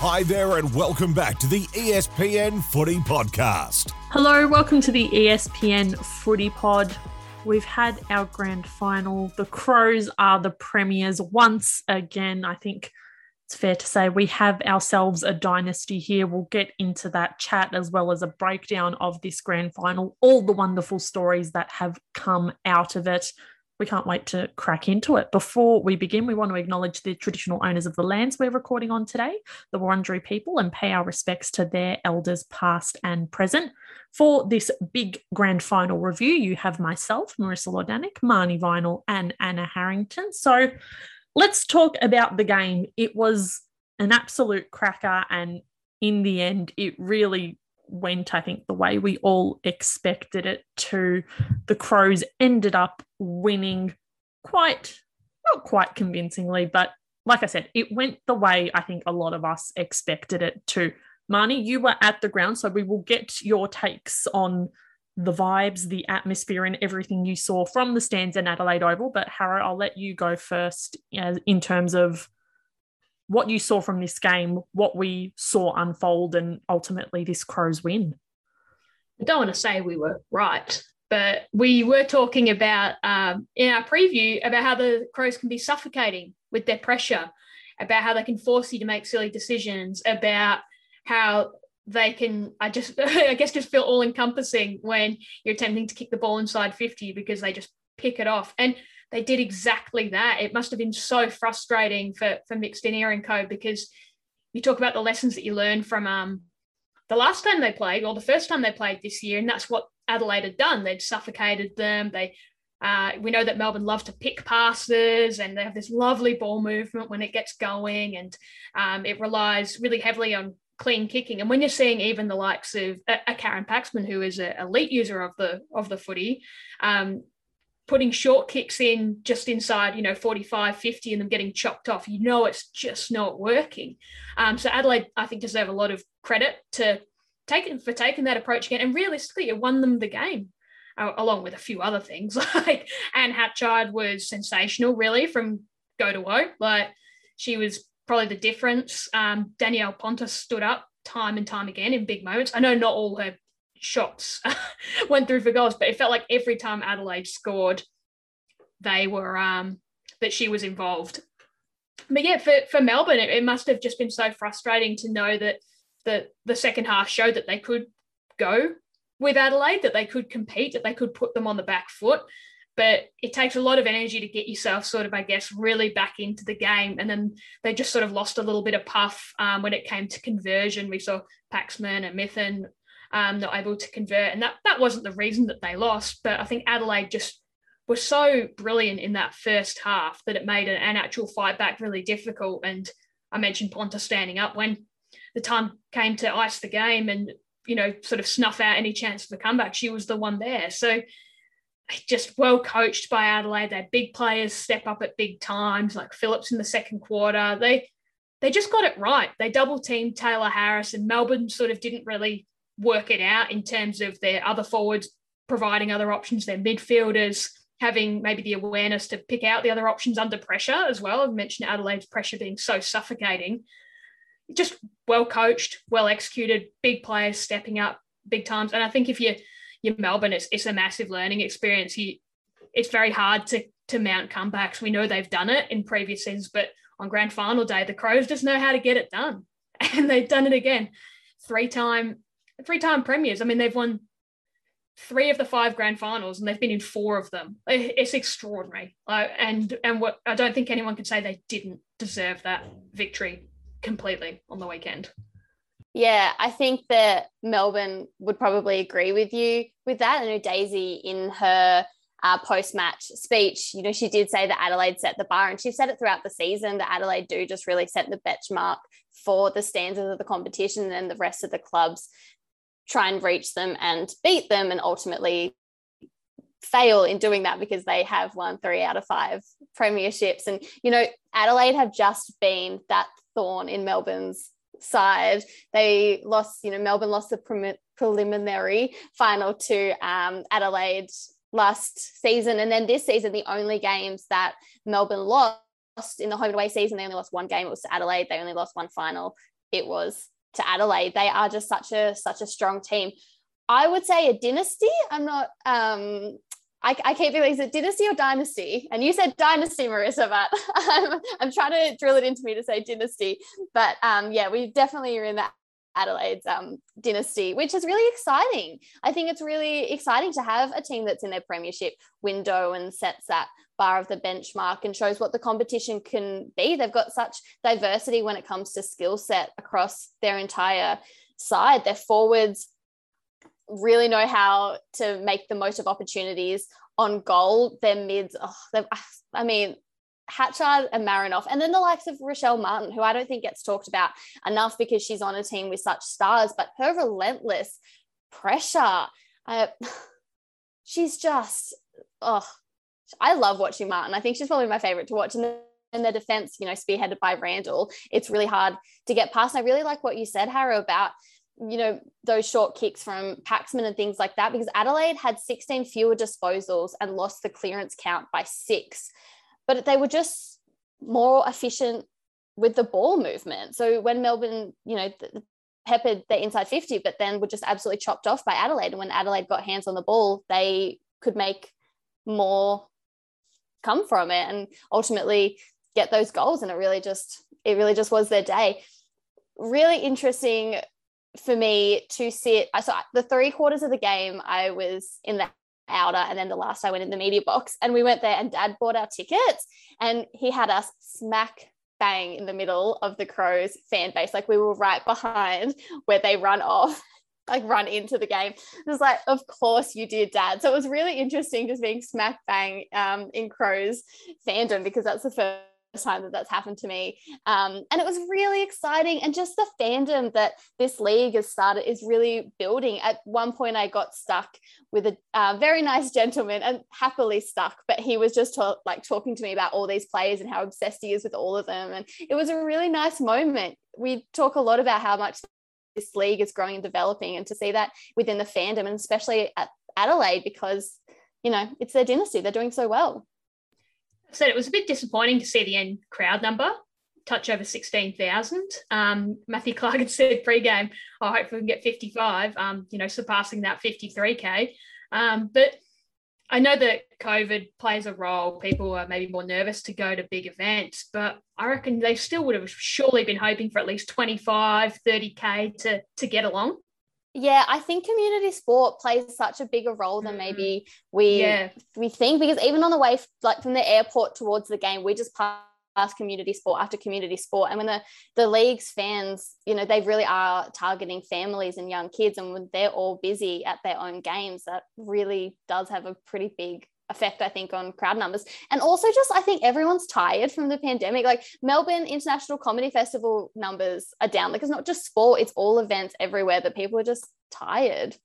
Hi there, and welcome back to the ESPN Footy Podcast. Hello, welcome to the ESPN Footy Pod. We've had our grand final. The Crows are the premiers once again. I think it's fair to say we have ourselves a dynasty here. We'll get into that chat as well as a breakdown of this grand final, all the wonderful stories that have come out of it we can't wait to crack into it. Before we begin, we want to acknowledge the traditional owners of the lands we're recording on today, the Wurundjeri people, and pay our respects to their elders past and present. For this big grand final review, you have myself, Marissa Lordanic, Marnie Vinall, and Anna Harrington. So let's talk about the game. It was an absolute cracker, and in the end, it really went, I think, the way we all expected it to. The Crows ended up winning quite, not quite convincingly, but like I said, it went the way I think a lot of us expected it to. Marnie, you were at the ground, so we will get your takes on the vibes, the atmosphere, and everything you saw from the stands in Adelaide Oval. But Harrow, I'll let you go first uh, in terms of what you saw from this game, what we saw unfold, and ultimately this Crows win. I don't want to say we were right, but we were talking about um, in our preview about how the Crows can be suffocating with their pressure, about how they can force you to make silly decisions, about how they can I just I guess just feel all encompassing when you're attempting to kick the ball inside 50 because they just pick it off. And they did exactly that. It must have been so frustrating for for Mick Stinear and co because you talk about the lessons that you learned from um, the last time they played or the first time they played this year, and that's what Adelaide had done. They'd suffocated them. They uh, we know that Melbourne love to pick passes and they have this lovely ball movement when it gets going, and um, it relies really heavily on clean kicking. And when you're seeing even the likes of a, a Karen Paxman, who is an elite user of the of the footy, um, putting short kicks in just inside, you know, 45, 50 and them getting chopped off, you know, it's just not working. Um, so Adelaide, I think, deserve a lot of credit to taking for taking that approach again. And realistically, it won them the game. Uh, along with a few other things like Anne Hatchard was sensational really from go to woe like she was probably the difference um, Danielle Ponter stood up time and time again in big moments I know not all her shots went through for goals, but it felt like every time Adelaide scored, they were um, that she was involved. But yeah, for, for Melbourne, it, it must have just been so frustrating to know that the the second half showed that they could go with Adelaide, that they could compete, that they could put them on the back foot. But it takes a lot of energy to get yourself sort of, I guess, really back into the game. And then they just sort of lost a little bit of puff um, when it came to conversion. We saw Paxman and Mithen um, not able to convert. And that, that wasn't the reason that they lost. But I think Adelaide just was so brilliant in that first half that it made an, an actual fight back really difficult. And I mentioned Ponter standing up when the time came to ice the game and, you know, sort of snuff out any chance of a comeback. She was the one there. So just well coached by Adelaide. Had big players step up at big times, like Phillips in the second quarter. They they just got it right. They double teamed Taylor Harris, and Melbourne sort of didn't really work it out in terms of their other forwards providing other options, their midfielders having maybe the awareness to pick out the other options under pressure as well. I've mentioned Adelaide's pressure being so suffocating. Just well coached, well executed, big players stepping up big times. And I think if you you're Melbourne, it's, it's a massive learning experience. You, it's very hard to to mount comebacks. We know they've done it in previous seasons, but on grand final day, the Crows just know how to get it done. And they've done it again. Three time three time premiers. I mean, they've won three of the five grand finals and they've been in four of them. It's extraordinary. Uh, and and what I don't think anyone can say they didn't deserve that victory completely on the weekend. Yeah, I think that Melbourne would probably agree with you with that. I know Daisy in her uh, post-match speech, you know, she did say that Adelaide set the bar, and she said it throughout the season that Adelaide do just really set the benchmark for the standards of the competition, and the rest of the clubs try and reach them and beat them and ultimately fail in doing that because they have won three out of five premierships. And you know adelaide have just been that thorn in melbourne's side. They lost you know melbourne lost the pre- preliminary final to um, adelaide last season. And then this season the only games that melbourne lost in the home and away season they only lost one game. It was to adelaide. They only lost one final. It was to Adelaide. They are just such a such a strong team. I would say a dynasty. I'm not. Um, I, I keep thinking, is it dynasty or dynasty? And you said dynasty, Marissa, but I'm, I'm trying to drill it into me to say dynasty. But um, yeah, we definitely are in that Adelaide's um, dynasty, which is really exciting. I think it's really exciting to have a team that's in their premiership window and sets that bar of the benchmark and shows what the competition can be. They've got such diversity when it comes to skill set across their entire side. Their forwards really know how to make the most of opportunities on goal. Their mids, oh, I mean, Hatchard and Marinoff, and then the likes of Rachelle Martin, who I don't think gets talked about enough because she's on a team with such stars, but her relentless pressure, she's just, oh, I love watching Martin. I think she's probably my favorite to watch. And in the defense, you know, spearheaded by Randall, it's really hard to get past. And I really like what you said, Harrow, about you know, those short kicks from Paxman and things like that, because Adelaide had 16 fewer disposals and lost the clearance count by six. But they were just more efficient with the ball movement. So when Melbourne, you know, peppered the inside 50, but then were just absolutely chopped off by Adelaide. And when Adelaide got hands on the ball, they could make more come from it and ultimately get those goals. And it really just, it really just was their day. Really interesting for me to sit. I saw the three quarters of the game, I was in the outer, and then the last I went in the media box. And we went there, and dad bought our tickets, and he had us smack bang in the middle of the Crows fan base. Like we were right behind where they run off, like run into the game. It was like, of course you did, Dad. So it was really interesting just being smack bang um, in Crows fandom because that's the first time that that's happened to me. Um, and it was really exciting. And just the fandom that this league has started is really building. At one point, I got stuck with a uh, very nice gentleman and happily stuck, but he was just ta- like talking to me about all these players and how obsessed he is with all of them. And it was a really nice moment. We talk a lot about how much this league is growing and developing, and to see that within the fandom, and especially at Adelaide, because you know it's their dynasty, they're doing so well I said it was a bit disappointing to see the end crowd number touch over 16,000. Um, Matthew Clarke had said pre-game, I hope we can get 55, um, you know, surpassing that 53K. Um, but I know that COVID plays a role. People are maybe more nervous to go to big events, but I reckon they still would have surely been hoping for at least 25, 30K to, to get along. Yeah, I think community sport plays such a bigger role than mm-hmm. maybe we yeah. we think because even on the way like from the airport towards the game, we just community sport after community sport. And when the the league's fans, you know, they really are targeting families and young kids, and when they're all busy at their own games, that really does have a pretty big effect, I think, on crowd numbers. And also, just I think everyone's tired from the pandemic. Like Melbourne International Comedy Festival numbers are down. Like it's not just sport, it's all events everywhere that people are just tired.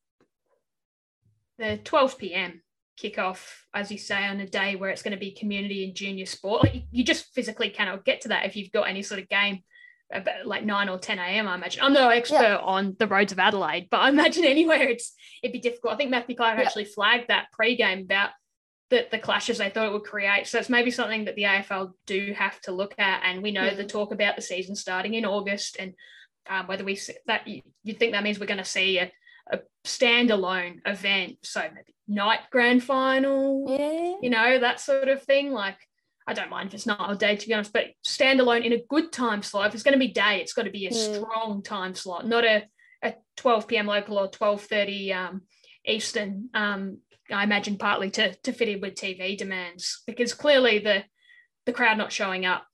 The 12 p.m. kickoff, as you say, on a day where it's going to be community and junior sport. Like you just physically cannot get to that if you've got any sort of game about like 9 or 10 a.m. I imagine. I'm no expert yeah. on the roads of Adelaide, but I imagine anywhere it's it'd be difficult. I think Matthew Clarke yeah. actually flagged that pre-game about the, the clashes they thought it would create. So it's maybe something that the AFL do have to look at. And we know mm. the talk about the season starting in August and um, whether we that you, you think that means we're going to see a, a standalone event. So maybe night grand final, yeah. you know, that sort of thing. Like, I don't mind if it's not a day, to be honest, but standalone in a good time slot. If it's going to be day, it's got to be a mm. strong time slot, not a, a 12 p.m. local or 12:30 um, Eastern. Um, I imagine partly to to fit in with TV demands because clearly the the crowd not showing up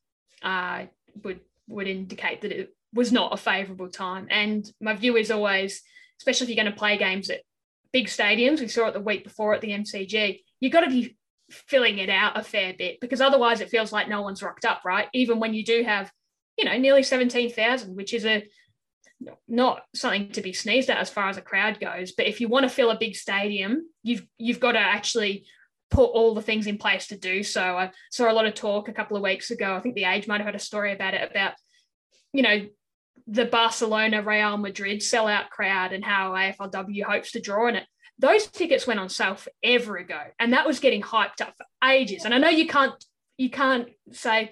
uh, would would indicate that it was not a favourable time. And my view is always, especially if you're going to play games at big stadiums, we saw it the week before at the MCG, you've got to be filling it out a fair bit because otherwise it feels like no one's rocked up, right? Even when you do have, you know, nearly 17,000, which is a not something to be sneezed at as far as a crowd goes. But if you want to fill a big stadium, you've you've got to actually put all the things in place to do so. I saw a lot of talk a couple of weeks ago. I think the Age might have had a story about it about, you know, the Barcelona Real Madrid sellout crowd and how AFLW hopes to draw in it. Those tickets went on sale forever ago, and that was getting hyped up for ages. And I know you can't you can't say,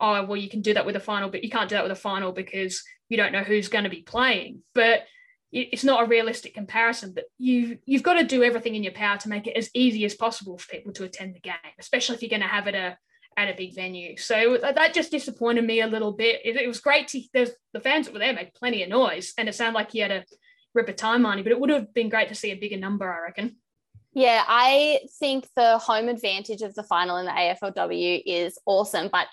oh well, you can do that with a final, but you can't do that with a final because you don't know who's going to be playing. But it's not a realistic comparison, but you you've got to do everything in your power to make it as easy as possible for people to attend the game, especially if you're going to have it a at a big venue. So that just disappointed me a little bit. It, it was great to there's the fans that were there made plenty of noise, and it sounded like he had a rip a time money, but it would have been great to see a bigger number, I reckon. Yeah, I think the home advantage of the final in the AFLW is awesome, but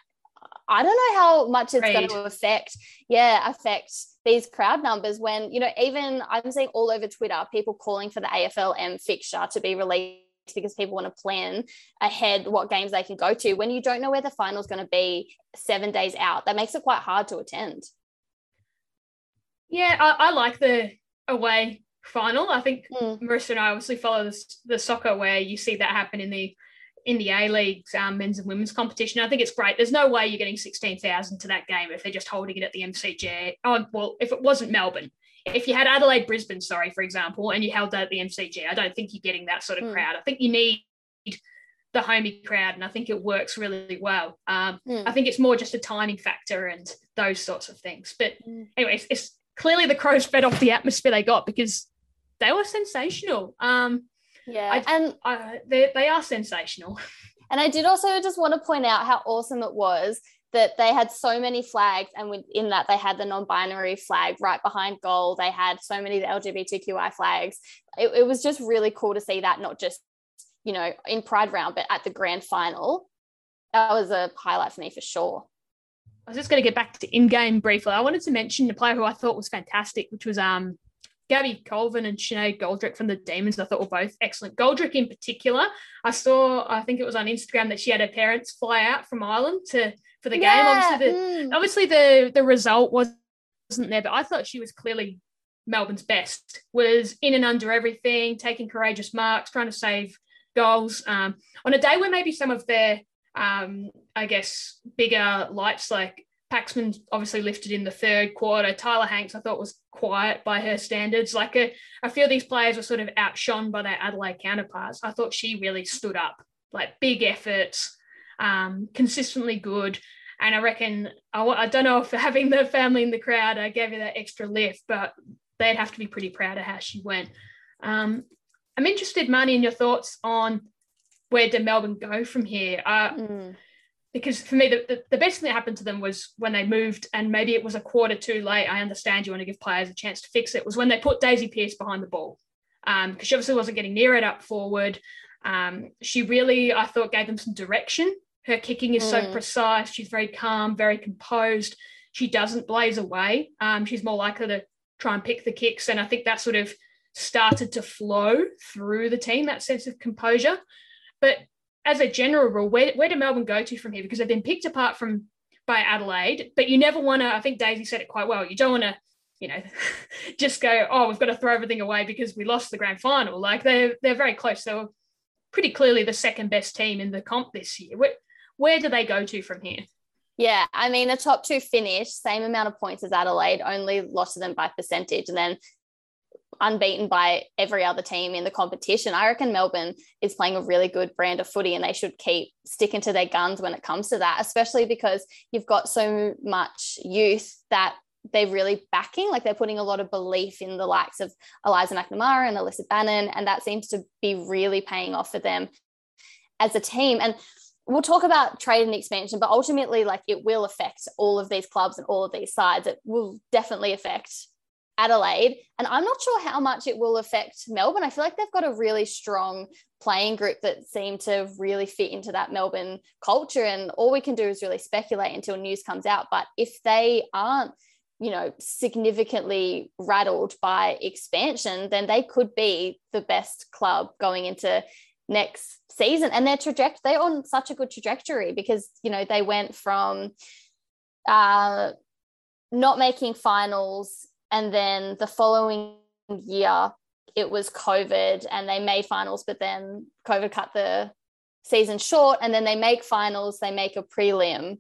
I don't know how much it's going to affect, yeah, affect these crowd numbers when, you know, even I'm seeing all over Twitter people calling for the AFLM fixture to be released because people want to plan ahead what games they can go to when you don't know where the final is going to be seven days out. That makes it quite hard to attend. Yeah, I, I like the away final. I think mm. Marissa and I obviously follow the, the soccer where you see that happen in the in the A League's um, men's and women's competition. I think it's great. There's no way you're getting 16,000 to that game if they're just holding it at the MCG. Oh, well, if it wasn't Melbourne, if you had Adelaide Brisbane, sorry, for example, and you held that at the MCG, I don't think you're getting that sort of mm. crowd. I think you need the homey crowd, and I think it works really well. Um, mm. I think it's more just a timing factor and those sorts of things. But mm. anyways, it's clearly the Crows fed off the atmosphere they got because they were sensational. Um, yeah, I, and I, they, they are sensational. And I did also just want to point out how awesome it was that they had so many flags, and in that they had the non-binary flag right behind goal. They had so many LGBTQI flags. It, it was just really cool to see that, not just you know in Pride round, but at the grand final. That was a highlight for me for sure. I was just going to get back to in-game briefly. I wanted to mention a player who I thought was fantastic, which was um Gabby Colvin and Sinead Goldrick from the Demons, I thought were both excellent. Goldrick in particular, I saw, I think it was on Instagram that she had her parents fly out from Ireland to for the yeah. game. Obviously, the, mm. obviously the the result wasn't there, but I thought she was clearly Melbourne's best. Was in and under everything, taking courageous marks, trying to save goals. Um, on a day where maybe some of their, um, I guess, bigger lights like Paxman obviously lifted in the third quarter. Tyler Hanks, I thought, was quiet by her standards. Like a, a few of these players were sort of outshone by their Adelaide counterparts. I thought she really stood up, like big efforts, um, consistently good. And I reckon, I, I don't know if having the family in the crowd I gave her that extra lift, but they'd have to be pretty proud of how she went. Um, I'm interested, Marnie, in your thoughts on where did Melbourne go from here? Uh, mm because for me, the, the, the, best thing that happened to them was when they moved, and maybe it was a quarter too late. I understand you want to give players a chance to fix it. Was when they put Daisy Pearce behind the ball because um, she obviously wasn't getting near it up forward. Um, she really, I thought, gave them some direction. Her kicking is mm. so precise. She's very calm, very composed. She doesn't blaze away. Um, she's more likely to try and pick the kicks, and I think that sort of started to flow through the team. That sense of composure. But as a general rule, where, where do Melbourne go to from here? Because they've been picked apart from by Adelaide, but you never want to, I think Daisy said it quite well, you don't want to, you know, just go, oh, we've got to throw everything away because we lost the grand final. Like they're they're very close. They were pretty clearly the second best team in the comp this year. Where, where do they go to from here? Yeah, I mean, the top two finish, same amount of points as Adelaide, only lost to them by percentage. And then unbeaten by every other team in the competition. I reckon Melbourne is playing a really good brand of footy and they should keep sticking to their guns when it comes to that, especially because you've got so much youth that they're really backing, like they're putting a lot of belief in the likes of Eliza McNamara and Alyssa Bannon. and that seems to be really paying off for them as a team. And we'll talk about trade and expansion, but ultimately, like it will affect all of these clubs and all of these sides. It will definitely affect Adelaide. And I'm not sure how much it will affect Melbourne. I feel like they've got a really strong playing group that seem to really fit into that Melbourne culture. And all we can do is really speculate until news comes out. But if they aren't, you know, significantly rattled by expansion, then they could be the best club going into next season. And their trajectory, they're on such a good trajectory because, you know, they went from uh, not making finals and then the following year, it was COVID and they made finals, but then COVID cut the season short. And then they make finals, they make a prelim.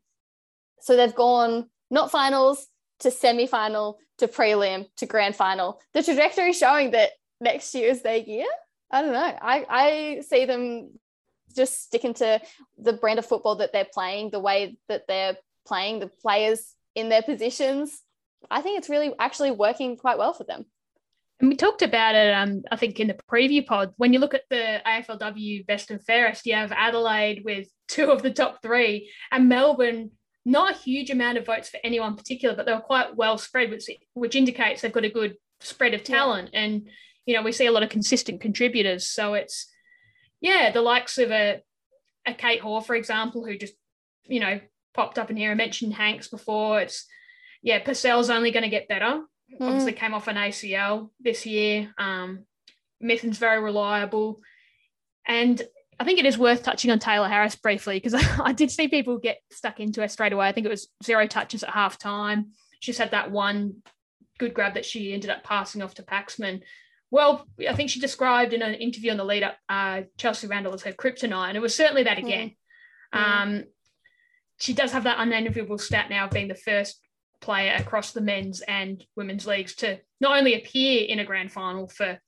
So they've gone not finals to semi final to prelim to grand final. The trajectory showing that next year is their year. I don't know. I, I see them just sticking to the brand of football that they're playing, the way that they're playing, the players in their positions I think it's really actually working quite well for them. And we talked about it, um, I think, in the preview pod. When you look at the AFLW best and fairest, you have Adelaide with two of the top three, and Melbourne, not a huge amount of votes for anyone particular, but they were quite well spread, which, which indicates they've got a good spread of talent. Yeah. And, you know, we see a lot of consistent contributors. So it's, yeah, the likes of a, a Kate Hore, for example, who just, you know, popped up in here. I mentioned Hanks before. It's, yeah, Purcell's only going to get better. Mm. Obviously, came off an ACL this year. Um, Mithen's very reliable. And I think it is worth touching on Taylor Harris briefly because I, I, did see people get stuck into her straight away. I think it was zero touches at half time. She just had that one good grab that she ended up passing off to Paxman. Well, I think she described in an interview on the lead up uh, Chelsea Randall as her kryptonite, and it was certainly that again. Mm. Um, she does have that unenviable stat now of being the first player across the men's and women's leagues to not only appear in a grand final for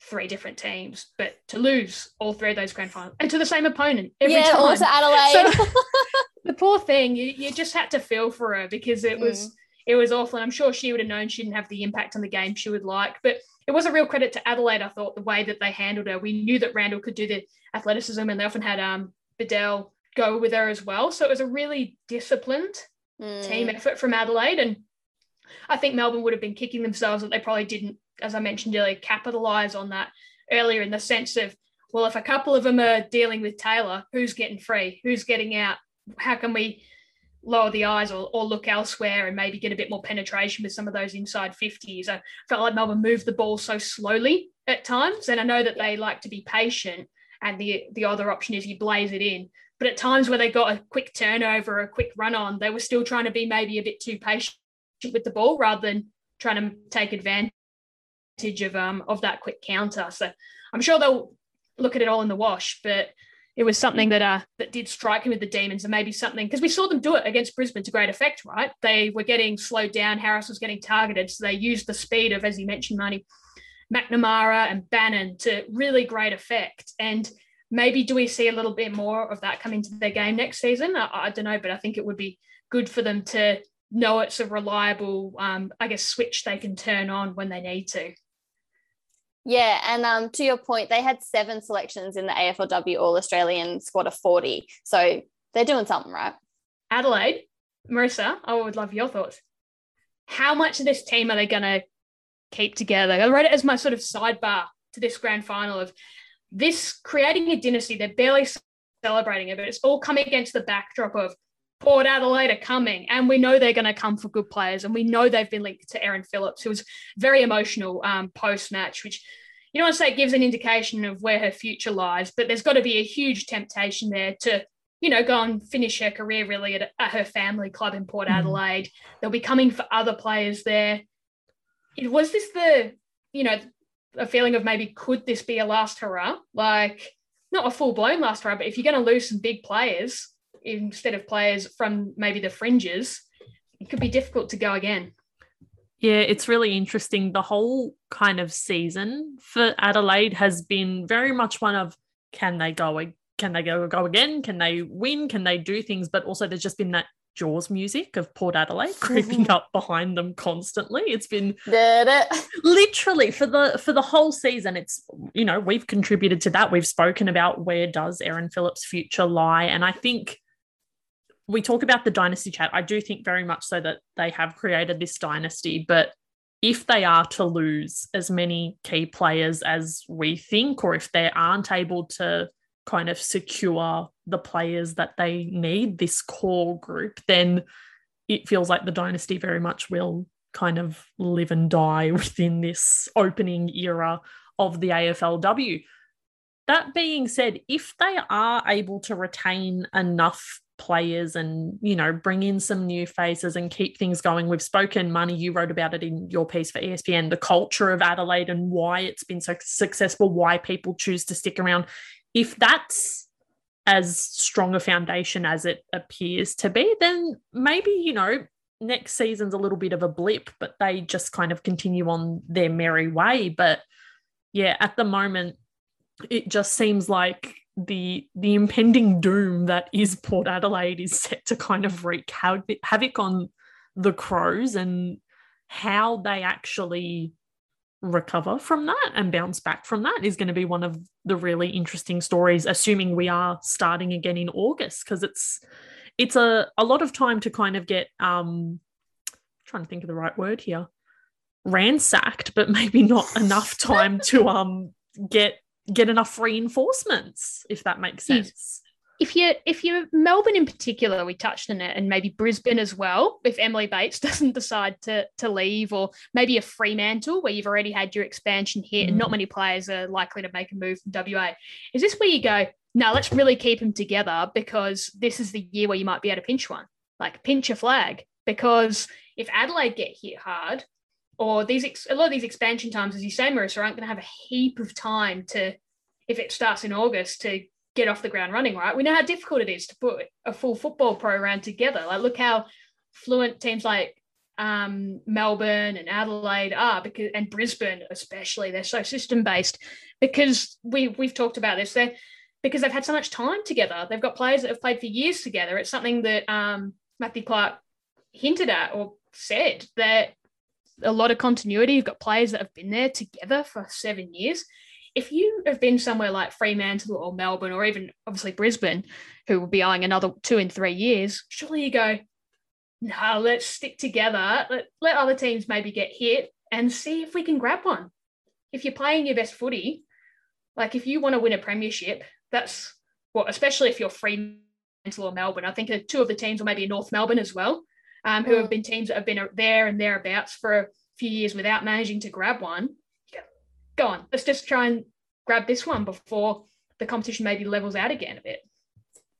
three different teams, but to lose all three of those grand finals and to the same opponent every yeah, time. also Adelaide. So, the poor thing, you, you just had to feel for her because it was mm. it was awful. And I'm sure she would have known she didn't have the impact on the game she would like. But it was a real credit to Adelaide, I thought, the way that they handled her. We knew that Randall could do the athleticism and they often had um Bedell go with her as well. So it was a really disciplined mm. team effort from Adelaide. And I think Melbourne would have been kicking themselves that they probably didn't, as I mentioned earlier, capitalize on that earlier in the sense of, well, if a couple of them are dealing with Taylor, who's getting free? Who's getting out? How can we lower the eyes or, or look elsewhere and maybe get a bit more penetration with some of those inside 50s? I felt like Melbourne moved the ball so slowly at times. And I know that they like to be patient. And the, the other option is you blaze it in. But at times where they got a quick turnover, a quick run on, they were still trying to be maybe a bit too patient with the ball rather than trying to take advantage of um of that quick counter. So I'm sure they'll look at it all in the wash, but it was something that uh that did strike him with the demons and maybe something because we saw them do it against Brisbane to great effect, right? They were getting slowed down, Harris was getting targeted, so they used the speed of, as you mentioned, Marnie, McNamara and Bannon to really great effect. And maybe do we see a little bit more of that come into their game next season? I, I don't know, but I think it would be good for them to know it's a reliable, um, I guess, switch they can turn on when they need to. Yeah, and um, to your point, they had seven selections in the AFLW All Australian squad of 40. So they're doing something right. Adelaide, Marissa, I would love your thoughts. How much of this team are they going to keep together? I read it as my sort of sidebar to this grand final of this creating a dynasty, they're barely celebrating it, but it's all coming against the backdrop of Port Adelaide are coming, and we know they're going to come for good players, and we know they've been linked to Erin Phillips, who was very emotional um, post match, which you don't want to say it gives an indication of where her future lies, but there's got to be a huge temptation there to, you know, go and finish her career really at, at her family club in Port mm. Adelaide. They'll be coming for other players there. It, was this the, you know, a feeling of maybe could this be a last hurrah? Like not a full blown last hurrah, but if you're going to lose some big players instead of players from maybe the fringes, it could be difficult to go again. Yeah, it's really interesting. The whole kind of season for Adelaide has been very much one of can they go can they go go again? Can they win? Can they do things? But also there's just been that Jaws music of Port Adelaide creeping up behind them constantly. It's been literally for the for the whole season. It's you know we've contributed to that. We've spoken about where does Erin Phillips' future lie, and I think we talk about the dynasty chat. I do think very much so that they have created this dynasty, but if they are to lose as many key players as we think, or if they aren't able to kind of secure the players that they need, this core group, then it feels like the dynasty very much will kind of live and die within this opening era of the AFLW. That being said, if they are able to retain enough players and you know bring in some new faces and keep things going we've spoken Marnie you wrote about it in your piece for espn the culture of adelaide and why it's been so successful why people choose to stick around if that's as strong a foundation as it appears to be, then maybe, you know, next season's a little bit of a blip, but they just kind of continue on their merry way. But yeah, at the moment, it just seems like the the impending doom that is Port Adelaide is set to kind of wreak havoc on the Crows and how they actually recover from that and bounce back from that is going to be one of the really interesting stories assuming we are starting again in august because it's it's a, a lot of time to kind of get um trying to think of the right word here ransacked but maybe not enough time to um get get enough reinforcements if that makes sense if you if you're Melbourne in particular, we touched on it, and maybe Brisbane as well. If Emily Bates doesn't decide to to leave, or maybe a Fremantle where you've already had your expansion hit, mm. and not mm. many players are likely to make a move from WA, is this where you go? No, let's really keep them together because this is the year where you might be able to pinch one, like pinch a flag. Because if Adelaide get hit hard, or these ex- a lot of these expansion times, as you say, Marissa, aren't going to have a heap of time to, if it starts in August, to get off the ground running, right? We know how difficult it is to put a full football program together. Like, look how fluent teams like um, Melbourne and Adelaide are, because and Brisbane especially, they're so system based because we we've talked about this. They because they've had so much time together. They've got players that have played for years together. It's something that um, Matthew Clarke hinted at or said that a lot of continuity. You've got players that have been there together for seven years if you have been somewhere like Fremantle or Melbourne or even obviously Brisbane, who will be eyeing another two in three years, surely you go, no, let's stick together. Let, let other teams maybe get hit and see if we can grab one. If you're playing your best footy, like if you want to win a premiership, that's what, well, especially if you're Fremantle or Melbourne. I think two of the teams, or maybe North Melbourne as well, um, who have mm. been teams that have been there and thereabouts for a few years without managing to grab one go on, let's just try and grab this one before the competition maybe levels out again a bit.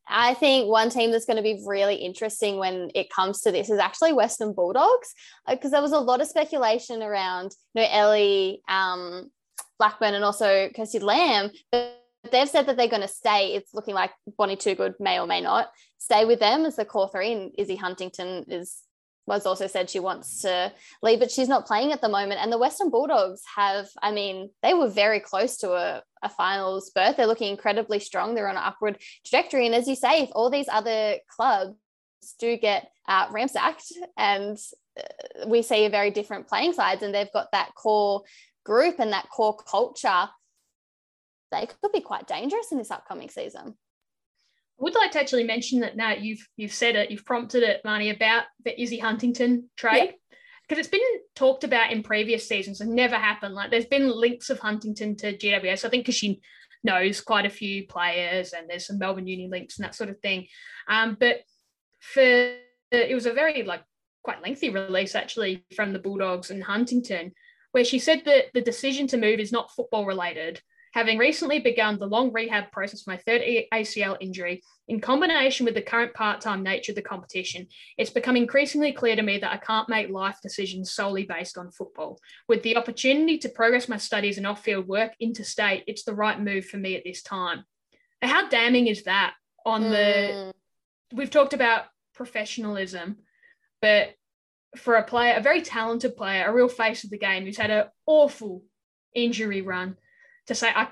I think one team that's going to be really interesting when it comes to this is actually Western Bulldogs, because uh, there was a lot of speculation around you know Ellie um, Blackburn and also Kirsty Lamb, but they've said that they're going to stay. It's looking like Bonnie Toogood may or may not stay with them as the core three, and Izzy Huntington is was also said she wants to leave, but she's not playing at the moment. And the Western Bulldogs have, I mean, they were very close to a, a finals berth. They're looking incredibly strong. They're on an upward trajectory. And as you say, if all these other clubs do get uh, ransacked and uh, we see a very different playing sides and they've got that core group and that core culture, they could be quite dangerous in this upcoming season. I would like to actually mention that now you've you've said it, you've prompted it, Marnie, about the Izzy Huntington trade. Because it's been talked about in previous seasons and never happened. Like there's been links of Huntington to GWS. I think because she knows quite a few players and there's some Melbourne Uni links and that sort of thing. Um, but for it was a very like quite lengthy release actually from the Bulldogs and Huntington, where she said that the decision to move is not football related having recently begun the long rehab process for my third ACL injury, in combination with the current part time nature of the competition, it's become increasingly clear to me that I can't make life decisions solely based on football. With the opportunity to progress my studies and off field work interstate, it's the right move for me at this time. How damning is that on mm. the. We've talked about professionalism, but for a player, a very talented player, a real face of the game who's had an awful injury run to say I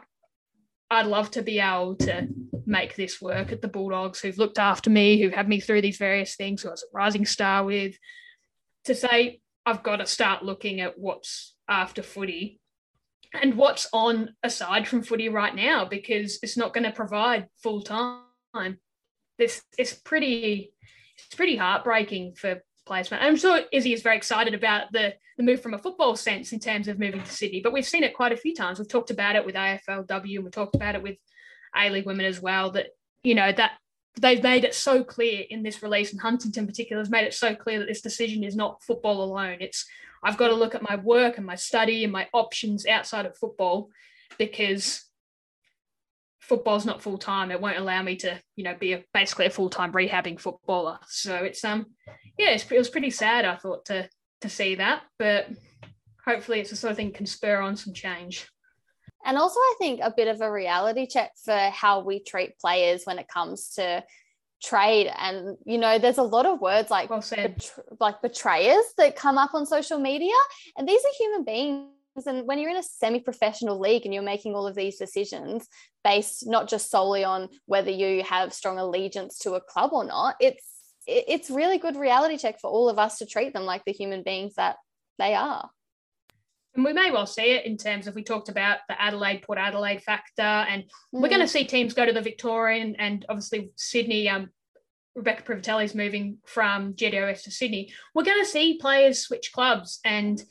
I'd love to be able to make this work at the Bulldogs who've looked after me, who've had me through these various things, who I was a rising star with, to say I've got to start looking at what's after footy and what's on aside from footy right now because it's not going to provide full time. This it's pretty it's pretty heartbreaking for placement. I'm sure Izzy is very excited about the, the move from a football sense in terms of moving to Sydney, but we've seen it quite a few times. We've talked about it with AFLW and we talked about it with A League women as well, that, you know, that they've made it so clear in this release, and Huntington in particular has made it so clear that this decision is not football alone. It's I've got to look at my work and my study and my options outside of football because football's not full time. It won't allow me to, you know, be a, basically a full time rehabbing footballer. So it's um, yeah, it's, it was pretty sad. I thought to to see that, but hopefully it's the sort of thing can spur on some change. And also, I think a bit of a reality check for how we treat players when it comes to trade. And you know, there's a lot of words like well bet- like betrayers that come up on social media, and these are human beings and when you're in a semi-professional league and you're making all of these decisions based not just solely on whether you have strong allegiance to a club or not it's it's really good reality check for all of us to treat them like the human beings that they are. And we may well see it in terms of we talked about the Adelaide Port Adelaide factor, and mm. we're going to see teams go to the Victorian and obviously Sydney. Um, Rebecca Privitelli is moving from GWS to Sydney. We're going to see players switch clubs, and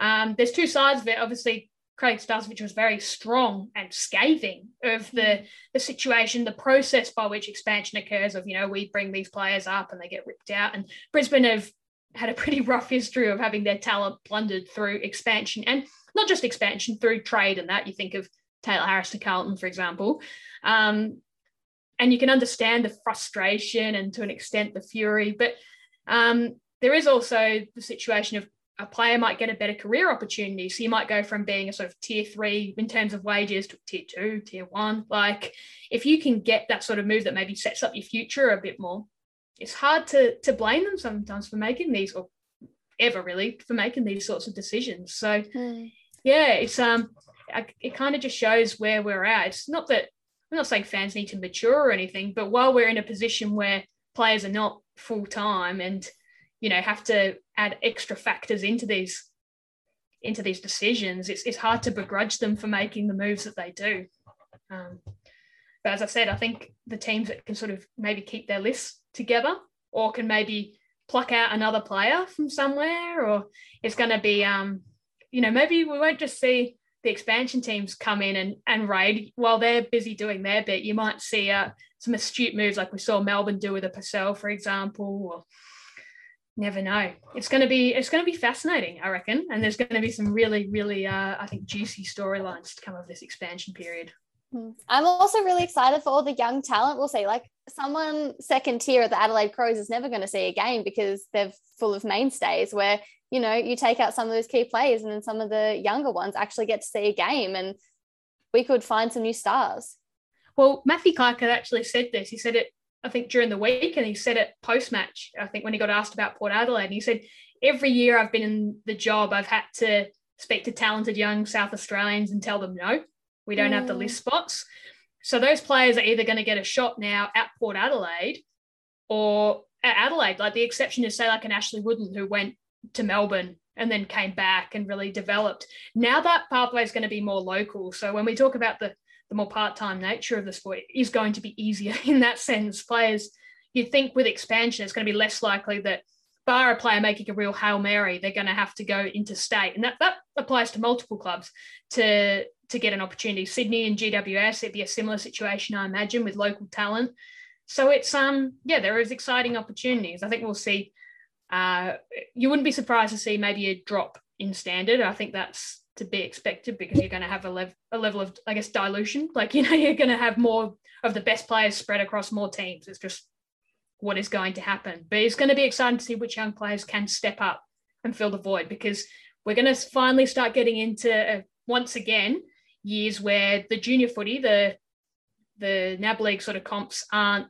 um, there's two sides of it. Obviously, Craig Starcevich was very strong and scathing of the, mm. the situation, the process by which expansion occurs. Of you know, we bring these players up and they get ripped out, and Brisbane have had a pretty rough history of having their talent plundered through expansion and not just expansion through trade and that you think of Taylor Harris to Carlton, for example. Um, and you can understand the frustration and to an extent the fury, but um, there is also the situation of a player might get a better career opportunity. So you might go from being a sort of tier three in terms of wages to tier two, tier one. Like if you can get that sort of move that maybe sets up your future a bit more, it's hard to to blame them sometimes for making these or ever really for making these sorts of decisions so mm. yeah it's um it kind of just shows where we're at it's not that i'm not saying fans need to mature or anything but while we're in a position where players are not full time and you know have to add extra factors into these into these decisions. It's, it's hard to begrudge them for making the moves that they do. Um, but as i said i think the teams that can sort of maybe keep their lists together or can maybe pluck out another player from somewhere or it's going to be um you know maybe we won't just see the expansion teams come in and, and raid while they're busy doing their bit. You might see uh, some astute moves like we saw melbourne do with a Purcell, for example or never know it's going to be it's going to be fascinating i reckon and there's going to be some really really uh, i think juicy storylines to come of this expansion period Hmm. I'm also really excited for all the young talent we'll see. Like someone second tier at the Adelaide Crows is never going to see a game because they're full of mainstays where, you know, you take out some of those key players and then some of the younger ones actually get to see a game and we could find some new stars. Well, Matthew Clarke had actually said this. He said it, I think, during the week and he said it post match, I think, when he got asked about Port Adelaide. And he said, every year I've been in the job, I've had to speak to talented young South Australians and tell them no we don't mm. have the mm. list spots. So those players are either going to get a shot now at Port Adelaide or at Adelaide. Like the exception is say like an Ashley Woodland who went to Melbourne and then came back and really developed. Now that pathway is going to be more local. So when we talk about the the more part-time nature of the sport is going to be easier in that sense. Players, you think with expansion, it's going to be less likely that bar a player making a real Hail Mary, they're going to have to go interstate. And that, that applies to multiple clubs to to get an opportunity. Sydney and GWS, it'd be a similar situation, I imagine, with local talent. So it's um yeah, there is exciting opportunities. I think we'll see. Uh, you wouldn't be surprised to see maybe a drop in standard. I think that's to be expected because you're going to have a, level a level of I guess dilution. Like you know you're going to have more of the best players spread across more teams. It's just what is going to happen. But it's going to be exciting to see which young players can step up and fill the void because we're going to finally start getting into uh, once again years where the junior footy, the the NAB league sort of comps aren't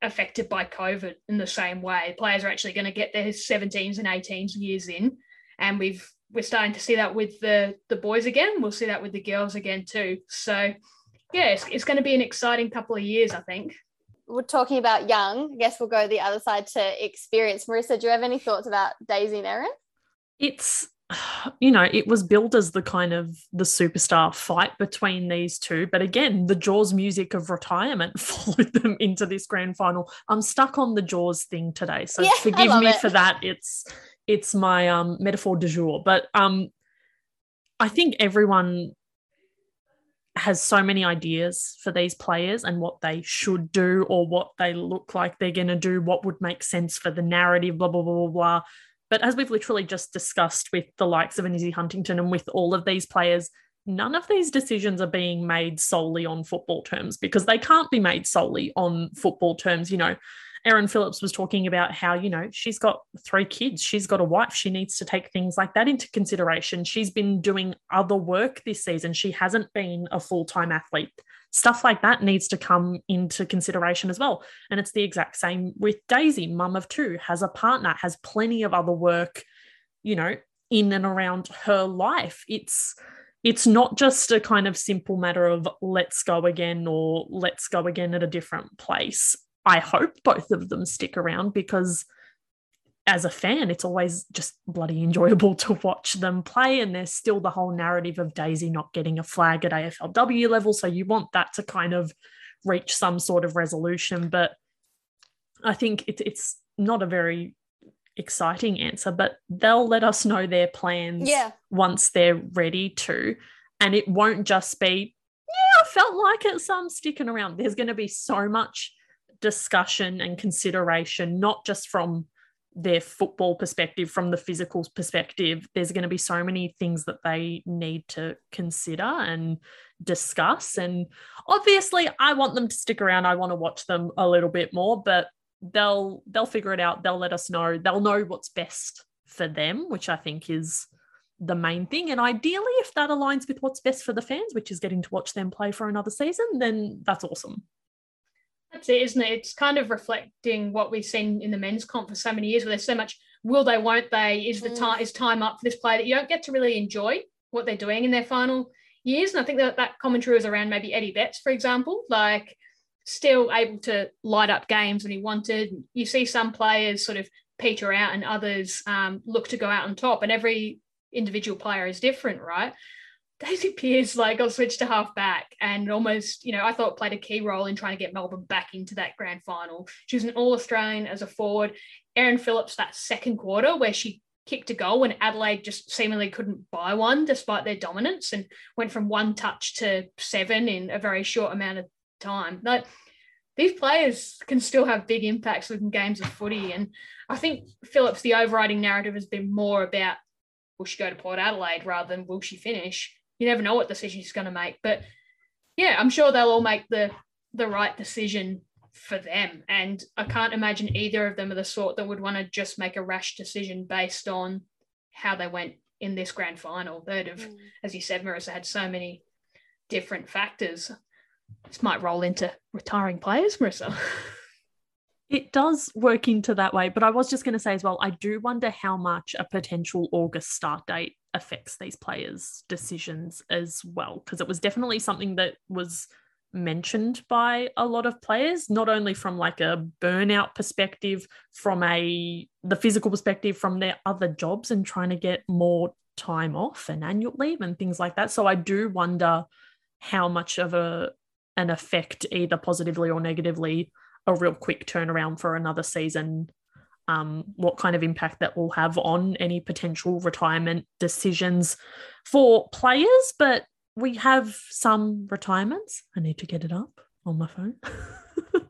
affected by COVID in the same way. Players are actually going to get their 17s and 18s years in, and we've we're starting to see that with the the boys again. We'll see that with the girls again too. So yeah, it's, it's going to be an exciting couple of years, I think. We're talking about young. I guess we'll go the other side to experience. Marissa, do you have any thoughts about Daisy and Erin? It's you know, it was billed as the kind of the superstar fight between these two. But again, the Jaws music of retirement followed them into this grand final. I'm stuck on the Jaws thing today. So yeah, forgive me it. for that. It's it's my um metaphor du jour. But um I think everyone has so many ideas for these players and what they should do or what they look like they're going to do, what would make sense for the narrative, blah, blah, blah, blah, blah. But as we've literally just discussed with the likes of an Huntington and with all of these players, none of these decisions are being made solely on football terms because they can't be made solely on football terms. You know, Erin Phillips was talking about how, you know, she's got three kids, she's got a wife, she needs to take things like that into consideration. She's been doing other work this season, she hasn't been a full time athlete stuff like that needs to come into consideration as well. And it's the exact same with Daisy, mum of two, has a partner, has plenty of other work, you know, in and around her life. It's it's not just a kind of simple matter of let's go again or let's go again at a different place. I hope both of them stick around because as a fan, it's always just bloody enjoyable to watch them play. And there's still the whole narrative of Daisy not getting a flag at AFLW level. So you want that to kind of reach some sort of resolution. But I think it, it's not a very exciting answer, but they'll let us know their plans Yeah. once they're ready to. And it won't just be, yeah, I felt like it, so I'm sticking around. There's going to be so much discussion and consideration, not just from their football perspective, from the physical perspective. There's going to be so many things that they need to consider and discuss. And obviously, I want them to stick around. I want to watch them a little bit more, but they'll they'll figure it out. They'll let us know. They'll know what's best for them, which I think is the main thing. And ideally, if that aligns with what's best for the fans, which is getting to watch them play for another season, then that's awesome. That's it, isn't it? It's kind of reflecting what we've seen in the men's comp for so many years, where there's so much will they, won't they? Is the Mm. time is time up for this player that you don't get to really enjoy what they're doing in their final years? And I think that that commentary was around maybe Eddie Betts, for example, like still able to light up games when he wanted. You see some players sort of peter out, and others um, look to go out on top, and every individual player is different, right? Daisy Pearce like got switched to half back and almost, you know, I thought played a key role in trying to get Melbourne back into that grand final. She was an All Australian as a forward. Erin Phillips that second quarter where she kicked a goal when Adelaide just seemingly couldn't buy one despite their dominance and went from one touch to seven in a very short amount of time. Like these players can still have big impacts within games of footy. And I think Phillips, the overriding narrative has been more about will she go to Port Adelaide rather than will she finish? You never know what decision she's going to make. But yeah, I'm sure they'll all make the the right decision for them. And I can't imagine either of them are the sort that would want to just make a rash decision based on how they went in this grand final. They'd have, mm. as you said, Marissa, had so many different factors. This might roll into retiring players, Marissa. It does work into that way, but I was just going to say as well, I do wonder how much a potential August start date affects these players' decisions as well, because it was definitely something that was mentioned by a lot of players, not only from like a burnout perspective, from a the physical perspective, from their other jobs and trying to get more time off and annual leave and things like that. So I do wonder how much of a an effect, either positively or negatively, a real quick turnaround for another season um, what kind of impact that will have on any potential retirement decisions for players but we have some retirements. I need to get it up on my phone.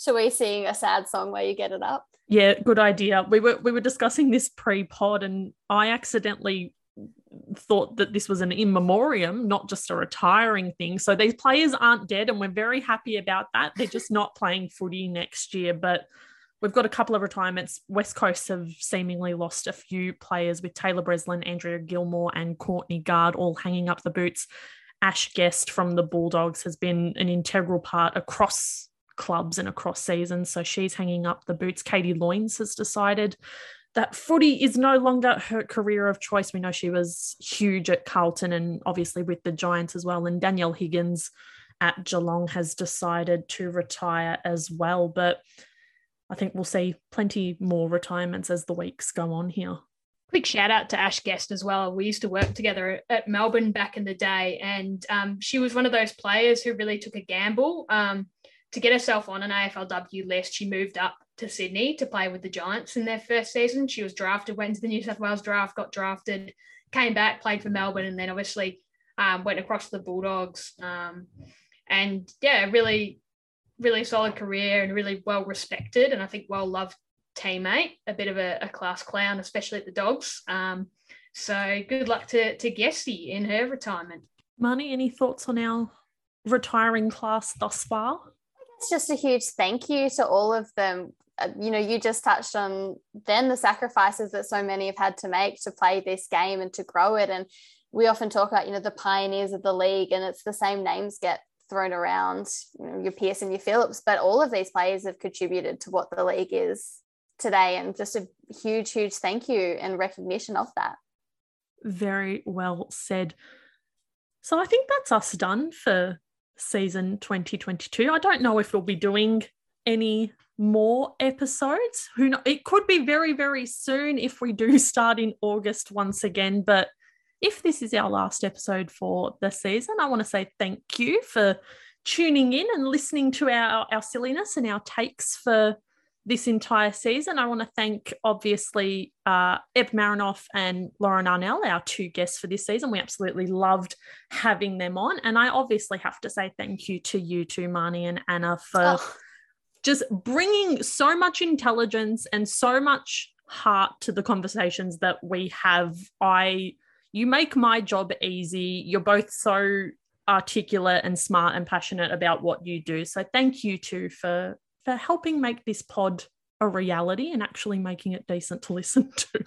So we're seeing a sad song where you get it up. yeah good idea. We were we were discussing this pre-pod and i accidentally thought that this was an in memoriam, not just a retiring thing. So these players aren't dead, and we're very happy about that. They're just not playing footy next year. But we've got a couple of retirements. West Coast have seemingly lost a few players with Taylor Breslin, Andrea Gilmore, and Courtney Guard all hanging up the boots. Ash Guest from the Bulldogs has been an integral part across clubs and across seasons. So she's hanging up the boots. Katie Loynes has decided that footy is no longer her career of choice. We know she was huge at Carlton and obviously with the Giants as well. And Danielle Higgins at Geelong has decided to retire as well. But I think we'll see plenty more retirements as the weeks go on here. quick shout out to Ash Guest as well. We used to work together at Melbourne back in the day, and um, she was one of those players who really took a gamble um, to get herself on an AFLW list. She moved up to Sydney to play with the Giants in their first season. She was drafted, went into the New South Wales draft, got drafted, came back, played for Melbourne, and then obviously um, went across to the Bulldogs. Um, and yeah, really, really solid career and really well respected, and I think well loved teammate, a bit of a, a class clown, especially at the Dogs. Um, so good luck to to Gessie in her retirement. Marnie, any thoughts on our retiring class thus far? It's just a huge thank you to all of them. Uh, you know, you just touched on then the sacrifices that so many have had to make to play this game and to grow it. And we often talk about, you know, the pioneers of the league, and it's the same names get thrown around, you know, your Pearce and your Phillips, but all of these players have contributed to what the league is today. And just a huge, huge thank you and recognition of that. Very well said. So I think that's us done for season 2022. I don't know if we'll be doing any more episodes. Who know? It could be very, very soon if we do start in August once again. But if this is our last episode for the season, I want to say thank you for tuning in and listening to our, our silliness and our takes for this entire season. I want to thank, obviously, uh, Eb Marinoff and Lauren Arnell, our two guests for this season. We absolutely loved having them on. And I obviously have to say thank you to you two, Marnie and Anna, for oh. Just bringing so much intelligence and so much heart to the conversations that we have. I you make my job easy. You're both so articulate and smart and passionate about what you do. So thank you too for for helping make this pod a reality and actually making it decent to listen to.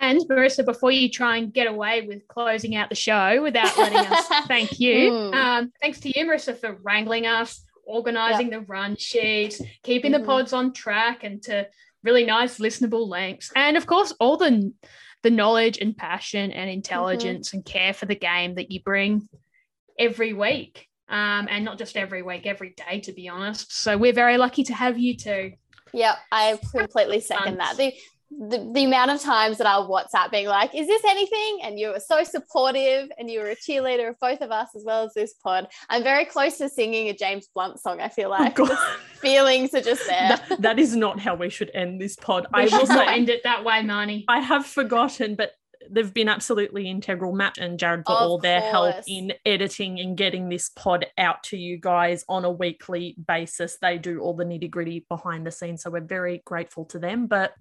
And Marissa, before you try and get away with closing out the show without letting us thank you, mm. um, thanks to you, Marissa, for wrangling us, organizing yep. the run sheets, keeping mm-hmm. the pods on track and to really nice listenable lengths. And of course, all the the knowledge and passion and intelligence mm-hmm. and care for the game that you bring every week. Um, and not just every week, every day, to be honest. So we're very lucky to have you too. Yep, I completely second that. The, the, the amount of times that I'll WhatsApp being like, is this anything? And you were so supportive and you were a cheerleader of both of us as well as this pod. I'm very close to singing a James Blunt song, I feel like. Oh feelings are just there. That, that is not how we should end this pod. We I will not end it that way, Marnie. I have forgotten, but they've been absolutely integral, Matt and Jared, for of all their course. help in editing and getting this pod out to you guys on a weekly basis. They do all the nitty gritty behind the scenes. So we're very grateful to them. But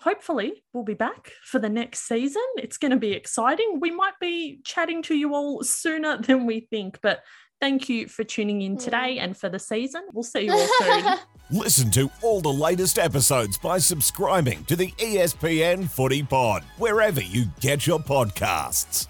hopefully we'll be back for the next season. It's going to be exciting. We might be chatting to you all sooner than we think, but thank you for tuning in today mm. and for the season. We'll see you all soon. Listen to all the latest episodes by subscribing to the ESPN Footy Pod, wherever you get your podcasts.